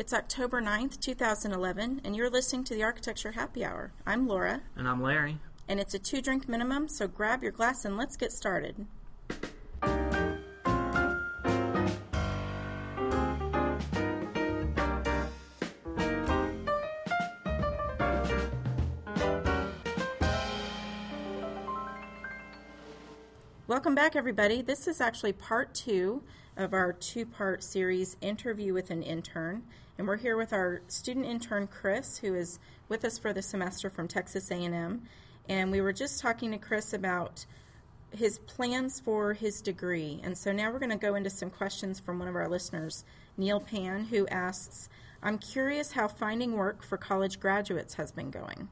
It's October 9th, 2011, and you're listening to the Architecture Happy Hour. I'm Laura, And I'm Larry. and it's a two drink minimum, so grab your glass and let's get started. Welcome back, everybody. This is actually part two of our two-part series, Interview with an Intern, and we're here with our student intern Chris, who is with us for the semester from Texas A&M. And we were just talking to Chris about his plans for his degree, and so now we're going to go into some questions from one of our listeners, Neil Pan, who asks, "I'm curious how finding work for college graduates has been going."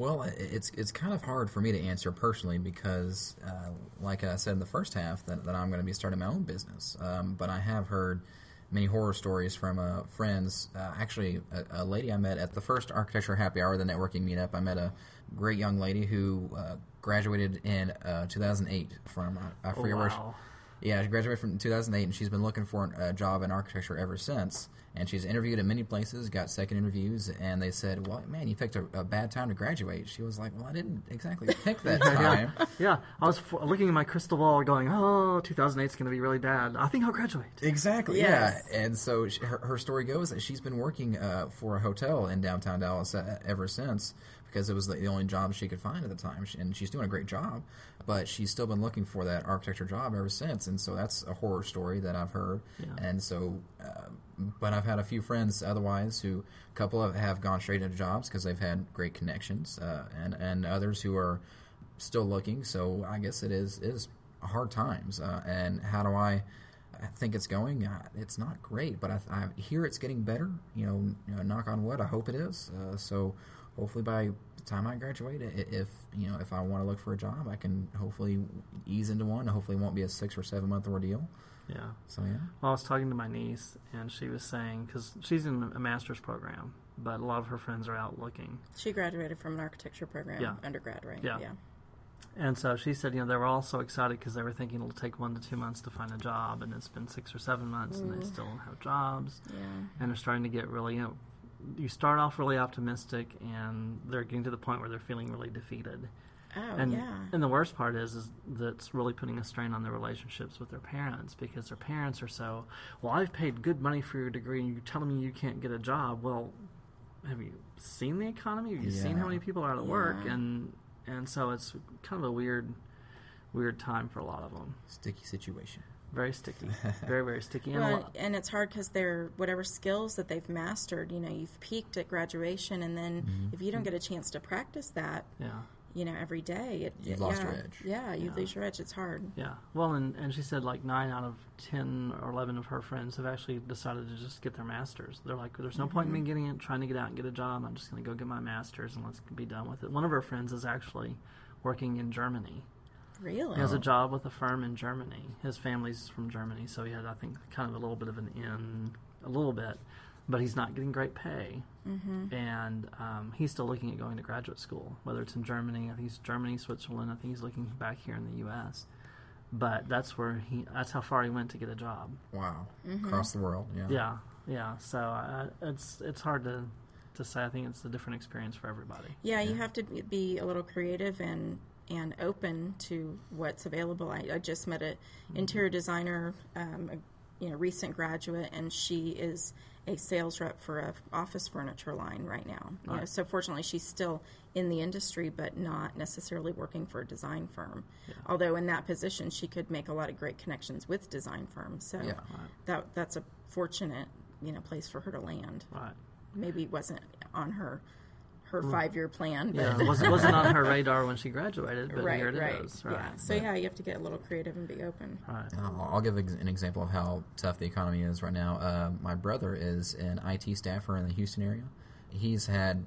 Well, it's it's kind of hard for me to answer personally because, uh, like I said in the first half, that, that I'm going to be starting my own business. Um, but I have heard many horror stories from uh, friends. Uh, actually, a, a lady I met at the first architecture happy hour, the networking meetup, I met a great young lady who uh, graduated in uh, 2008 from I, I forget where. She, wow. Yeah, she graduated from 2008, and she's been looking for a job in architecture ever since. And she's interviewed at many places, got second interviews, and they said, "Well, man, you picked a, a bad time to graduate." She was like, "Well, I didn't exactly pick that time." Yeah, I was f- looking at my crystal ball going, oh, 2008 is going to be really bad. I think I'll graduate. Exactly. Yes. Yeah. And so she, her, her story goes that she's been working uh, for a hotel in downtown Dallas uh, ever since because it was the, the only job she could find at the time, She- and she's doing a great job. But she's still been looking for that architecture job ever since, and so that's a horror story that I've heard. Yeah. And so, uh, but I've had a few friends otherwise who, a couple of have gone straight into jobs because they've had great connections, uh, and and others who are still looking. So I guess it is is hard times. Uh, and how do I? I think it's going. Uh, it's not great, but I, I hear it's getting better. You know, you know, knock on wood. I hope it is. Uh, so hopefully by the time I graduate, if you know, if I want to look for a job, I can hopefully ease into one. Hopefully, it won't be a six or seven month ordeal. Yeah. So yeah. Well, I was talking to my niece, and she was saying, because she's in a master's program, but a lot of her friends are out looking. She graduated from an architecture program, Yeah. undergrad, right? Yeah. And so she said, you know, they were all so excited because they were thinking it'll take one to two months to find a job, and it's been six or seven months, and they mm. still don't have jobs, Yeah. and they're starting to get really, you know, you start off really optimistic, and they're getting to the point where they're feeling really defeated. Oh, and yeah. and the worst part is is that's really putting a strain on their relationships with their parents because their parents are so well i've paid good money for your degree and you're telling me you can't get a job well have you seen the economy have you seen how many people are out of work and and so it's kind of a weird weird time for a lot of them Sticky situation. Very sticky very very sticky and Well, lot, and it's hard because they're whatever skills that they've mastered. You know, you've peaked at graduation, and then Mm-hmm. if you don't get a chance to practice that, yeah you know, every day, it, You've it- lost yeah, your edge. Yeah, you Yeah. lose your edge. It's hard. Yeah. Well, and, and she said like nine out of 10 or 11 of her friends have actually decided to just get their master's. They're like, there's no point in me getting it, trying to get out and get a job. I'm just going to go get my master's and let's be done with it. One of her friends is actually working in Germany. Really. He has a job with a firm in Germany. His family's from Germany, so he had, I think, kind of a little bit of an in, a little bit, but he's not getting great pay. Mm-hmm. And um, he's still looking at going to graduate school, whether it's in Germany. I think he's Germany, Switzerland. I think he's looking back here in the U.S. But that's where he, that's how far he went to get a job. Wow. Mm-hmm. Across the world. Yeah. Yeah, yeah. So uh, it's it's hard to to say. I think it's a different experience for everybody. Yeah, you have to be- be a little creative and and open to what's available. I, I just met a interior designer, um, a, you know, recent graduate, and she is a sales rep for a office furniture line right now. You know, so fortunately, she's still in the industry, but not necessarily working for a design firm. Although in that position, she could make a lot of great connections with design firms. So Yeah. that that's a fortunate you know place for her to land. Right. Maybe it wasn't on her her five year plan, but Yeah, it wasn't, wasn't on her radar when she graduated, but right, here it is. right, Right. yeah. So yeah, you have to get a little creative and be open. Right. I'll I'll give ex- an example of how tough the economy is right now. Uh, my brother is an IT staffer in the Houston area. He's had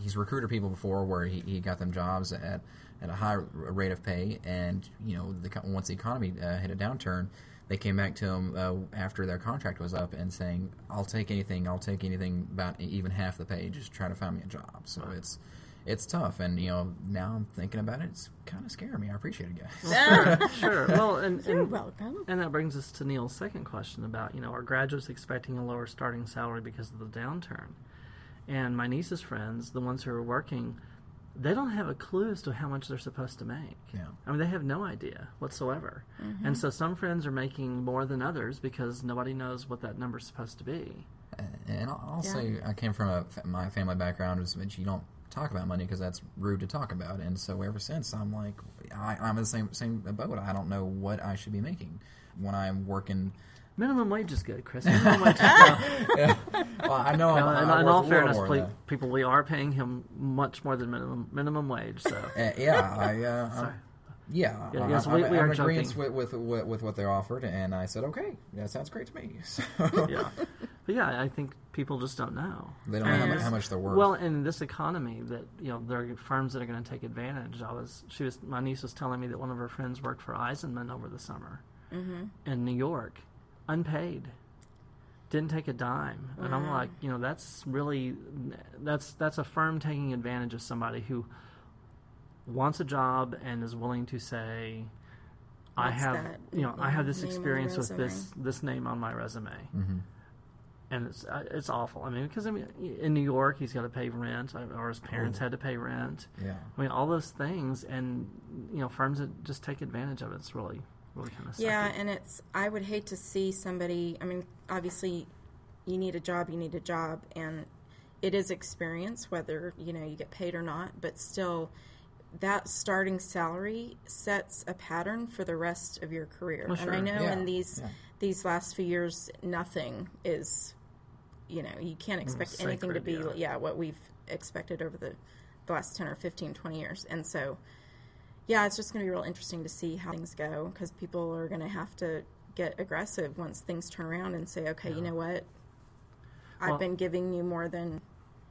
he's recruited people before where he, he got them jobs at at a high rate of pay, and you know the, once the economy uh, hit a downturn, they came back to him uh, after their contract was up and saying, "I'll take anything. I'll take anything about even half the pay. Just try to find me a job." So it's it's tough. And you know, now I'm thinking about it, it's kind of scaring me. I appreciate it, guys. sure. Well, and, You're and welcome. And that brings us to Neil's second question about, you know, are graduates expecting a lower starting salary because of the downturn? And my niece's friends, the ones who are working, they don't have a clue as to how much they're supposed to make. Yeah. I mean, they have no idea whatsoever. Mm-hmm. And so some friends are making more than others because nobody knows what that number's supposed to be. And I'll, I'll Yeah. say I came from a my family background is that you don't talk about money because that's rude to talk about. And so ever since I'm like I, I'm in the same same boat. I don't know what I should be making when I'm working. Minimum wage is good, Chris. Minimum wage is good. Well, I know. Now, I'm, in, I'm in all fairness, more ple- people, we are paying him much more than minimum minimum wage. So. Uh, yeah, I. Uh, Sorry. yeah, Yeah, I- yes, I'm, we- we I'm are in agreement with, with, with with what they offered, and I said, okay, that sounds great to me. So yeah, but yeah, I think people just don't know. they don't know how And- much, how much they're worth. Well, in this economy, that you know, there are firms that are going to take advantage. I was, she was, my niece was telling me that one of her friends worked for Eisenman over the summer in New York, unpaid, didn't take a dime, and I'm like, you know, that's really, that's that's a firm taking advantage of somebody who wants a job and is willing to say. I have, that you know, I have this name on the experience with this this name on my resume hmm and it's uh, it's awful. I mean, because I mean, in New York, he's got to pay rent, uh, or his parents Oh. had to pay rent. yeah. I mean, all those things, and you know, firms that just take advantage of it. It's really, really kind of Yeah, and it's I would hate to see somebody. I mean, obviously, you need a job. You need a job, and it is experience, whether you know you get paid or not. But still, that starting salary sets a pattern for the rest of your career. Well, And I know Yeah, in these yeah. these last few years, nothing is, you know, you can't mm, expect anything to be yeah. yeah what we've expected over the, the last 10 or 15 20 years and so yeah it's just going to be real interesting to see how things go because people are going to have to get aggressive once things turn around and say okay you know what i've Well- been giving you more than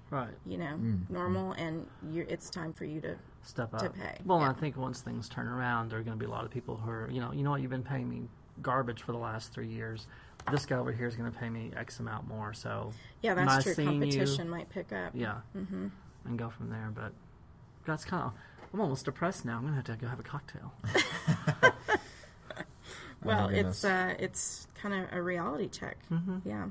right. you know Mm, normal and you it's time for you to Step up. to pay, Well, yeah. I think once things turn around, there are going to be a lot of people who are, you know, you know what, you've been paying me garbage for the last three years. This guy over here is going to pay me X amount more. So yeah that's nice true seeing you. competition might pick up yeah, mm-hmm. and go from there. But that's kind of. I'm almost depressed now. I'm going to have to go have a cocktail. Well, Oh, it's uh, it's kind of a reality check. Mm-hmm. Yeah.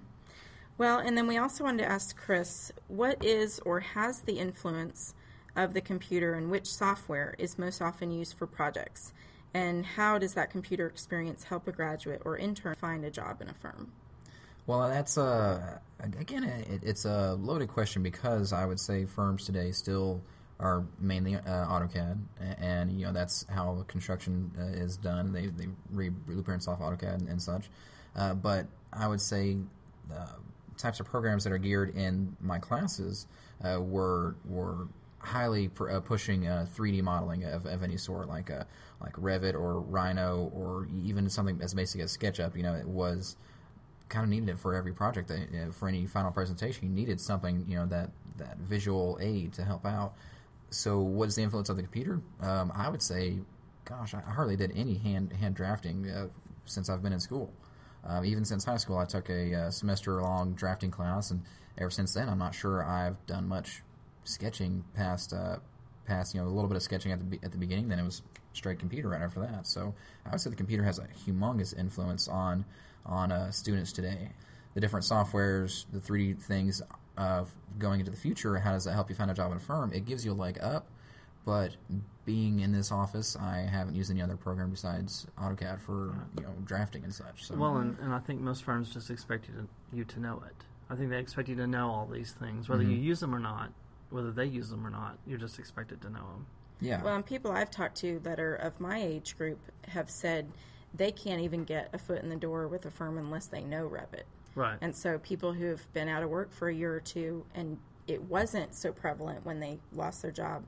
Well, and then we also wanted to ask Chris, what is or has the influence of the computer and which software is most often used for projects? And how does that computer experience help a graduate or intern find a job in a firm? Well, that's uh, again, it, it's a loaded question because I would say firms today still are mainly uh, AutoCAD, and you know that's how construction uh, is done. They they read blueprints off AutoCAD and, and such. Uh, but I would say the types of programs that are geared in my classes uh, were were highly pr- uh, pushing uh, 3D modeling of, of any sort, like uh, like Revit or Rhino, or even something as basic as SketchUp. You know, it was kind of needed it for every project. That, you know, for any final presentation, you needed something you know that that visual aid to help out. So, what is the influence of the computer? Um, I would say, gosh, I hardly did any hand hand drafting uh, since I've been in school. Um, even since high school, I took a uh, semester long drafting class, and ever since then, I'm not sure I've done much sketching past uh, past you know a little bit of sketching at the at the beginning. Then it was straight computer right after that. So I would say the computer has a humongous influence on on uh, students today. The different softwares, the 3D things of going into the future. How does that help you find a job in a firm? It gives you a leg up. But being in this office, I haven't used any other program besides AutoCAD for you know drafting and such. So Well, and, and I think most firms just expect you to, you to know it. I think they expect you to know all these things, whether you mm-hmm. use them or not, whether they use them or not. You're just expected to know them. yeah, Well, and people I've talked to that are of my age group have said they can't even get a foot in the door with a firm unless they know Revit. Right. And so people who have been out of work for a year or two and it wasn't so prevalent when they lost their job,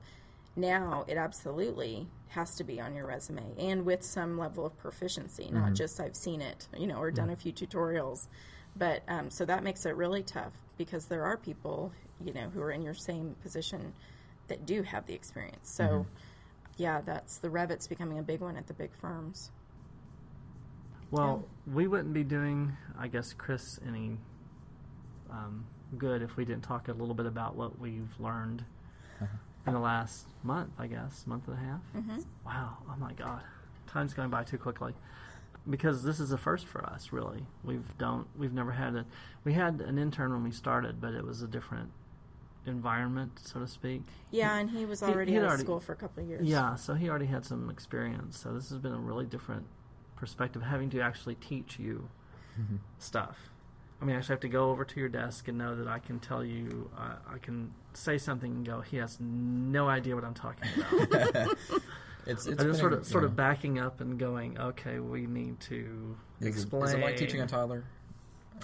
now it absolutely has to be on your resume and with some level of proficiency, not mm-hmm. just I've seen it, you know, or mm. done a few tutorials. But um, so that makes it really tough because there are people, you know, who are in your same position that do have the experience. So, mm-hmm. yeah, that's the Revit's becoming a big one at the big firms. Well, we wouldn't be doing, I guess, Chris any um, good if we didn't talk a little bit about what we've learned in the last month, I guess, month and a half. Mm-hmm. Wow! Oh my God, time's going by too quickly. Because this is a first for us, really. We've don't we've never had a we had an intern when we started, but it was a different environment, so to speak. Yeah, and he was already he'd out of already- school for a couple of years. Yeah, so he already had some experience. So this has been a really different perspective, having to actually teach you stuff. I mean, I actually have to go over to your desk and know that I can tell you, uh, I can say something and go, he has no idea what I'm talking about. It's, it's just sort of, sort yeah. of backing up and going, okay, we need to Is it- explain. Is it like teaching a toddler?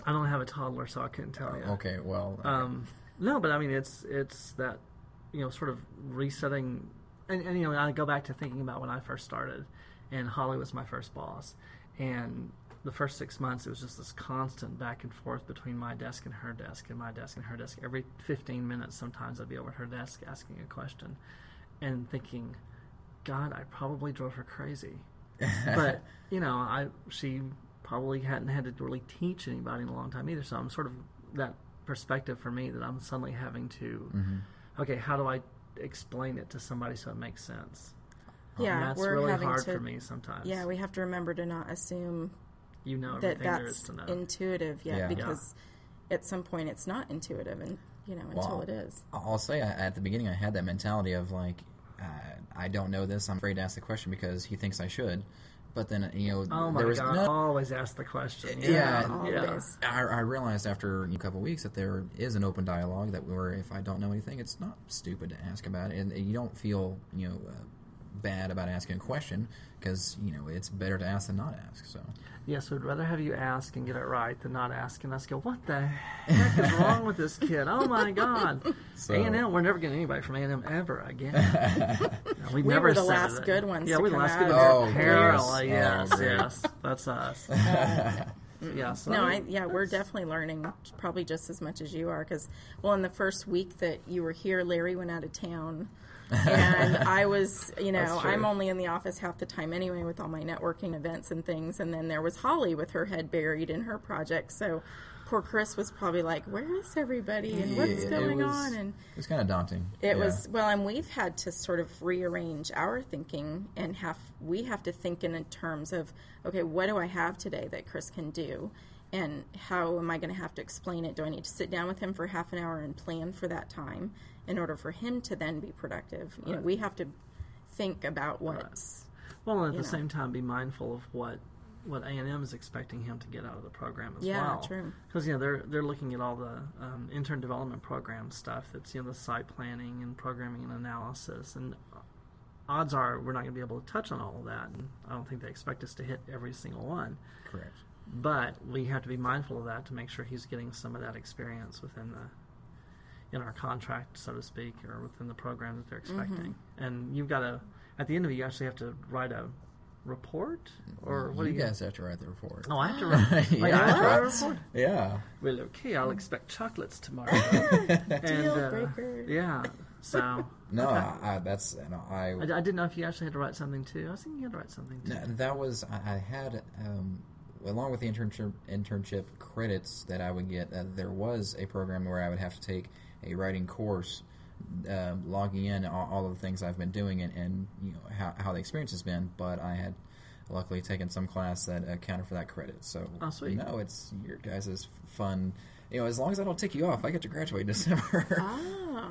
I don't have a toddler, so I couldn't tell you. Okay, well, Um, no, but I mean, it's it's that you know, sort of resetting, and, and you know, I go back to thinking about when I first started, and Holly was my first boss, and the first six months it was just this constant back and forth between my desk and her desk, and my desk and her desk. Every fifteen minutes, sometimes I'd be over at her desk asking a question, and thinking, God, I probably drove her crazy but you know, I she probably hadn't had to really teach anybody in a long time either. So I'm sort of that perspective for me that I'm suddenly having to, Mm-hmm. okay, how do I explain it to somebody so it makes sense? Yeah, and that's we're really having hard to- for me sometimes. Yeah, we have to remember to not assume you know that everything there is that's to know. intuitive yet Yeah. because at some point it's not intuitive and you know until Well, it is. I'll say I, at the beginning I had that mentality of like, uh, I don't know this. I'm afraid to ask the question because he thinks I should. But then you know, oh my there was god! no, Always ask the question. Yeah, yeah. Always. I, I realized after a couple of weeks that there is an open dialogue that where if I don't know anything, it's not stupid to ask about it, and you don't feel you know uh, bad about asking a question because you know it's better to ask than not ask. So Yes, we'd rather have you ask and get it right than not ask and us go, what the heck is wrong with this kid? Oh my God. So- A&M, we're never getting anybody from A&M ever again. No, we We never were the last it. good ones Yeah, to we were the come last good ones. of it. Apparently, Oh, yes, yes. That's us. yeah, so No, I, yeah, we're definitely learning probably just as much as you are because, well, in the first week that you were here, Larry went out of town. And I was, you know, I'm only in the office half the time anyway with all my networking events and things. And then there was Holly with her head buried in her project. So poor Chris was probably like, "Where is everybody? And what's Yeah, going was- on?" And it was kind of daunting. it Yeah. was well, and we've had to sort of rearrange our thinking and have we have to think in terms of okay, what do I have today that Chris can do, and how am I going to have to explain it? Do I need to sit down with him for half an hour and plan for that time in order for him to then be productive? You know, we have to think about what's Well, and at the know. same time, be mindful of what what A and M is expecting him to get out of the program as Yeah, well. true. Because you know they're they're looking at all the um, intern development program stuff. That's you know the site planning and programming and analysis. And odds are we're not going to be able to touch on all of that. And I don't think they expect us to hit every single one. correct. But we have to be mindful of that to make sure he's getting some of that experience within the in our contract, so to speak, or within the program that they're expecting. And you've got to at the end of it, you actually have to write a report, or what you do you? guys have to write the report. Oh, I have to write. Yeah. I have to write a report. Yeah. Well, okay, I'll expect chocolates tomorrow. and, Deal uh, breaker. yeah, so No, okay. I, I, that's no, I. I, I didn't know if you actually had to write something too. I was thinking you had to write something too. No, that was I, I had um, along with the internship internship credits that I would get. Uh, there was a program where I would have to take a writing course, uh, logging in all, all of the things I've been doing and, and you know how, how the experience has been. But I had luckily taken some class that accounted for that credit. So Oh, sweet. no, it's your guys' fun. You know, as long as I don't tick you off, I get to graduate in December. ah,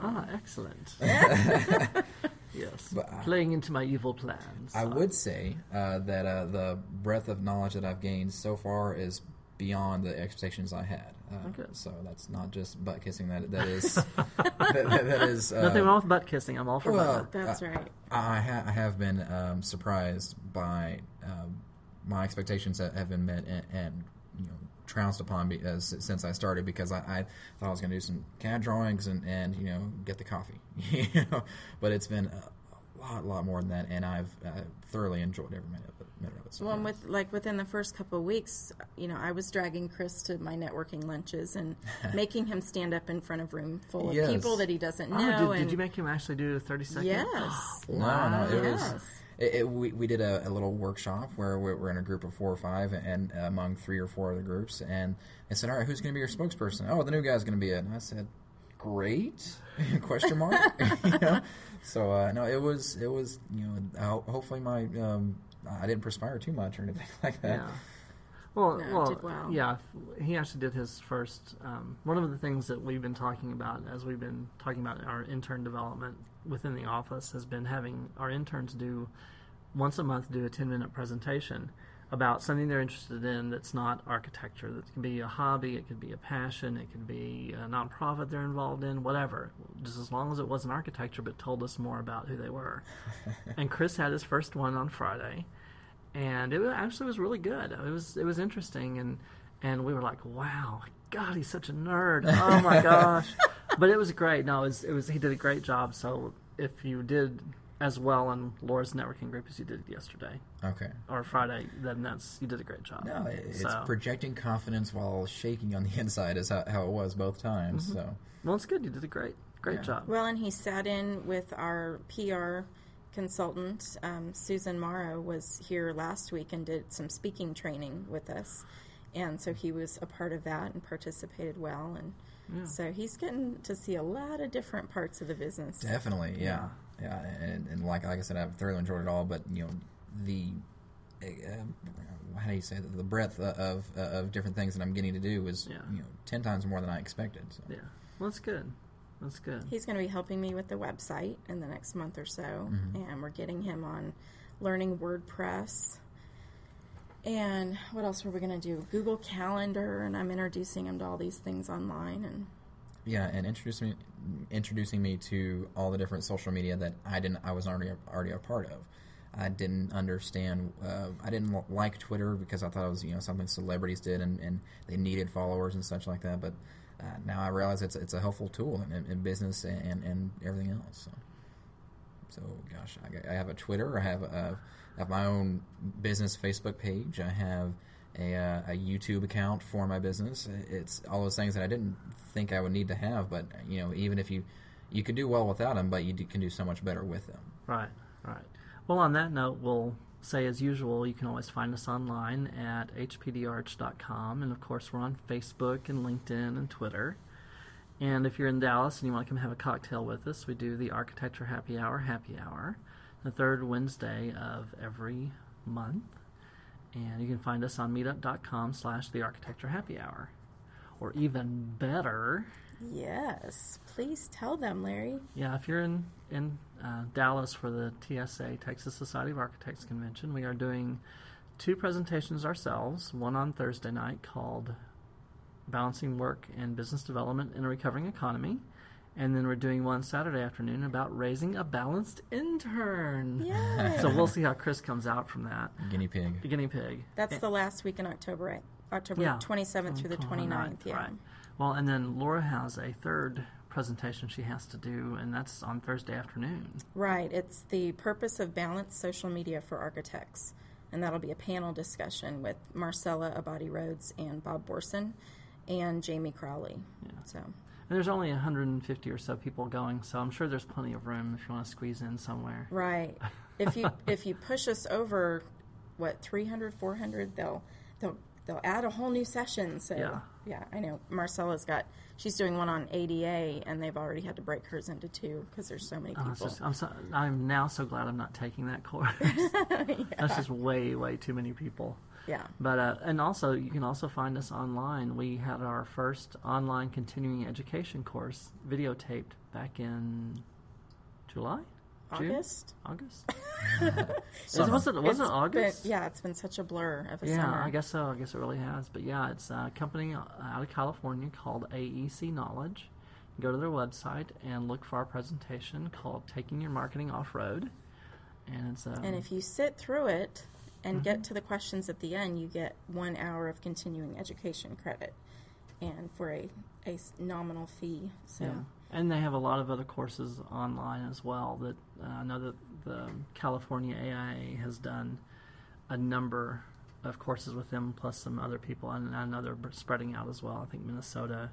Ah, excellent. yes, But, uh, playing into my evil plans. I would say uh, that uh, the breadth of knowledge that I've gained so far is beyond the expectations I had. Uh, Okay. So that's not just butt kissing. That that is that, that, that is uh, Nothing wrong with butt kissing. I'm all for well, butt. that's uh, right. I, ha- I have been um, surprised by um, my expectations that have been met and, and you know trounced upon me as, since I started because I, I thought I was going to do some CAD drawings and, and you know get the coffee, you know. But it's been a lot, lot more than that, and I've uh, thoroughly enjoyed every minute of of it Well, and with like within the first couple of weeks, you know, I was dragging Chris to my networking lunches and making him stand up in front of a room full of Yes. people that he doesn't Oh, know. did, and did you make him actually do a 30 second? yes, No, no, it was. It, it, we, we did a, a little workshop where we we're in a group of four or five, and uh, among three or four other groups, and I said, "All right, who's going to be your spokesperson?" Oh, the new guy's going to be it. And I said, great question mark you know so uh, no it was it was you know ho- hopefully my um, i didn't perspire too much or anything like that Yeah. Well, No, well, well. yeah. He actually did his first. Um, one of the things that we've been talking about as we've been talking about our intern development within the office has been having our interns do once a month do a ten minute presentation about something they're interested in that's not architecture. That can be a hobby, it could be a passion, it could be a nonprofit they're involved in, whatever. Just as long as it wasn't architecture, but told us more about who they were. and Chris had his first one on Friday and it actually was really good. It was it was interesting, and and we were like, wow, God, he's such a nerd. Oh my gosh! but it was great. No, it was, it was he did a great job. So if you did as well in Laura's networking group as you did yesterday okay or Friday, then that's you did a great job. no it's So- projecting confidence while shaking on the inside is how, how it was both times Mm-hmm. so well, it's good. You did a great great Yeah. job. Well, and he sat in with our PR consultant, um, Susan Morrow, was here last week and did some speaking training with us. And so he was a part of that and participated well. And Yeah. so he's getting to see a lot of different parts of the business. Definitely, yeah, yeah, and, and like like I said, I've thoroughly enjoyed it all. But you know, the uh, how do you say that? The breadth of uh, of different things that I'm getting to do is Yeah. you know ten times more than I expected. So. Yeah, well, that's good. That's good. He's going to be helping me with the website in the next month or so, and we're getting him on learning WordPress. And what else were we going to do? Google Calendar, and I'm introducing him to all these things online. And Yeah, and introducing me, introducing me to all the different social media that I didn't, I was already already a part of. I didn't understand. Uh, I didn't li- like Twitter because I thought it was you know something celebrities did and, and they needed followers and such like that. But uh, now I realize it's it's a helpful tool in, in business and, and everything else. So, so gosh, I, I have a Twitter. I have a, I have my own business Facebook page. I have a, uh, a YouTube account for my business. It's all those things that I didn't think I would need to have, but you know, even if you you can do well without them, but you do, can do so much better with them. Right, right. Well, on that note, we'll say as usual, you can always find us online at hpdarch.com. And of course, we're on Facebook and LinkedIn and Twitter. And if you're in Dallas and you want to come have a cocktail with us, we do the Architecture Happy Hour Happy Hour, the third Wednesday of every month. And you can find us on meetup.com slash the Architecture Happy Hour. Or even better, yes, please tell them, Larry. yeah, if you're in in uh, Dallas for the TSA Texas Society of Architects convention, we are doing two presentations ourselves. One on Thursday night called "Balancing Work and Business Development in a Recovering Economy," and then we're doing one Saturday afternoon about raising a balanced intern. Yeah. So we'll see how Chris comes out from that. Guinea pig. The guinea pig. That's the last week in October, right? October Yeah. 27th through the 29th. Yeah. Right. Well, and then Laura has a third presentation she has to do, and that's on Thursday afternoon. Right. It's the purpose of balanced social media for architects. And that'll be a panel discussion with Marcella Abadi Rhodes and Bob Borson and Jamie Crowley. Yeah. So, And there's only 150 or so people going, so I'm sure there's plenty of room if you want to squeeze in somewhere. right. if you if you push us over what 300 400 they'll they'll they'll add a whole new session. So, Yeah. yeah, I know Marcella's got she's doing one on ADA and they've already had to break hers into two because there's so many Oh, people. it's just, I'm, so, I'm now so glad I'm not taking that course. That's just way, way too many people. yeah. But uh, and also you can also find us online. We had our first online continuing education course videotaped back in July? August? August. Is, Summer. was it was It's it August? been- yeah, it's been such a blur of a summer. Yeah, summer. I guess so. I guess it really has. But yeah, it's a company out of California called AEC Knowledge. Go to their website and look for our presentation called "Taking Your Marketing Off Road." And it's um, And if you sit through it and Mm-hmm. get to the questions at the end, you get one hour of continuing education credit, and for a a nominal fee. So yeah, and they have a lot of other courses online as well. That uh, I know that the California AIA has done a number of courses with them, plus some other people, and I know they're spreading out as well. I think Minnesota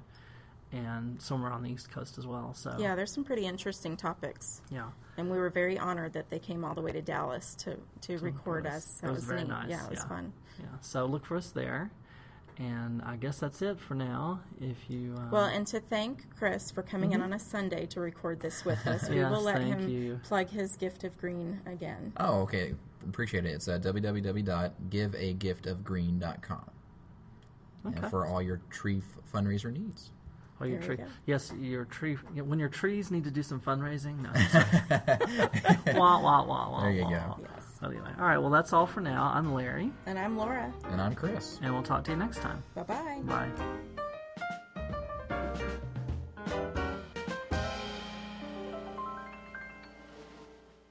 and somewhere on the East Coast as well. So yeah, there's some pretty interesting topics, yeah. and we were very honored that they came all the way to Dallas to to record record us. It was was very neat. nice, Yeah, it was yeah. fun. Yeah, so look for us there. And I guess that's it for now. If you uh, Well, and to thank Chris for coming in on a Sunday to record this with us, we Yes, will let him you. plug his gift of green again. Oh, okay. Appreciate it. It's uh, www.giveagiftofgreen.com. Okay. And for all your tree f- fundraiser needs. Well, your tree. Yes, your tree. When your trees need to do some fundraising. No, I'm sorry. wah wah wah wah. There you wah. go. Yes. Anyway, all right. Well, that's all for now. I'm Larry, And I'm Laura. And I'm Chris. and we'll talk to you next time. Bye bye. Bye.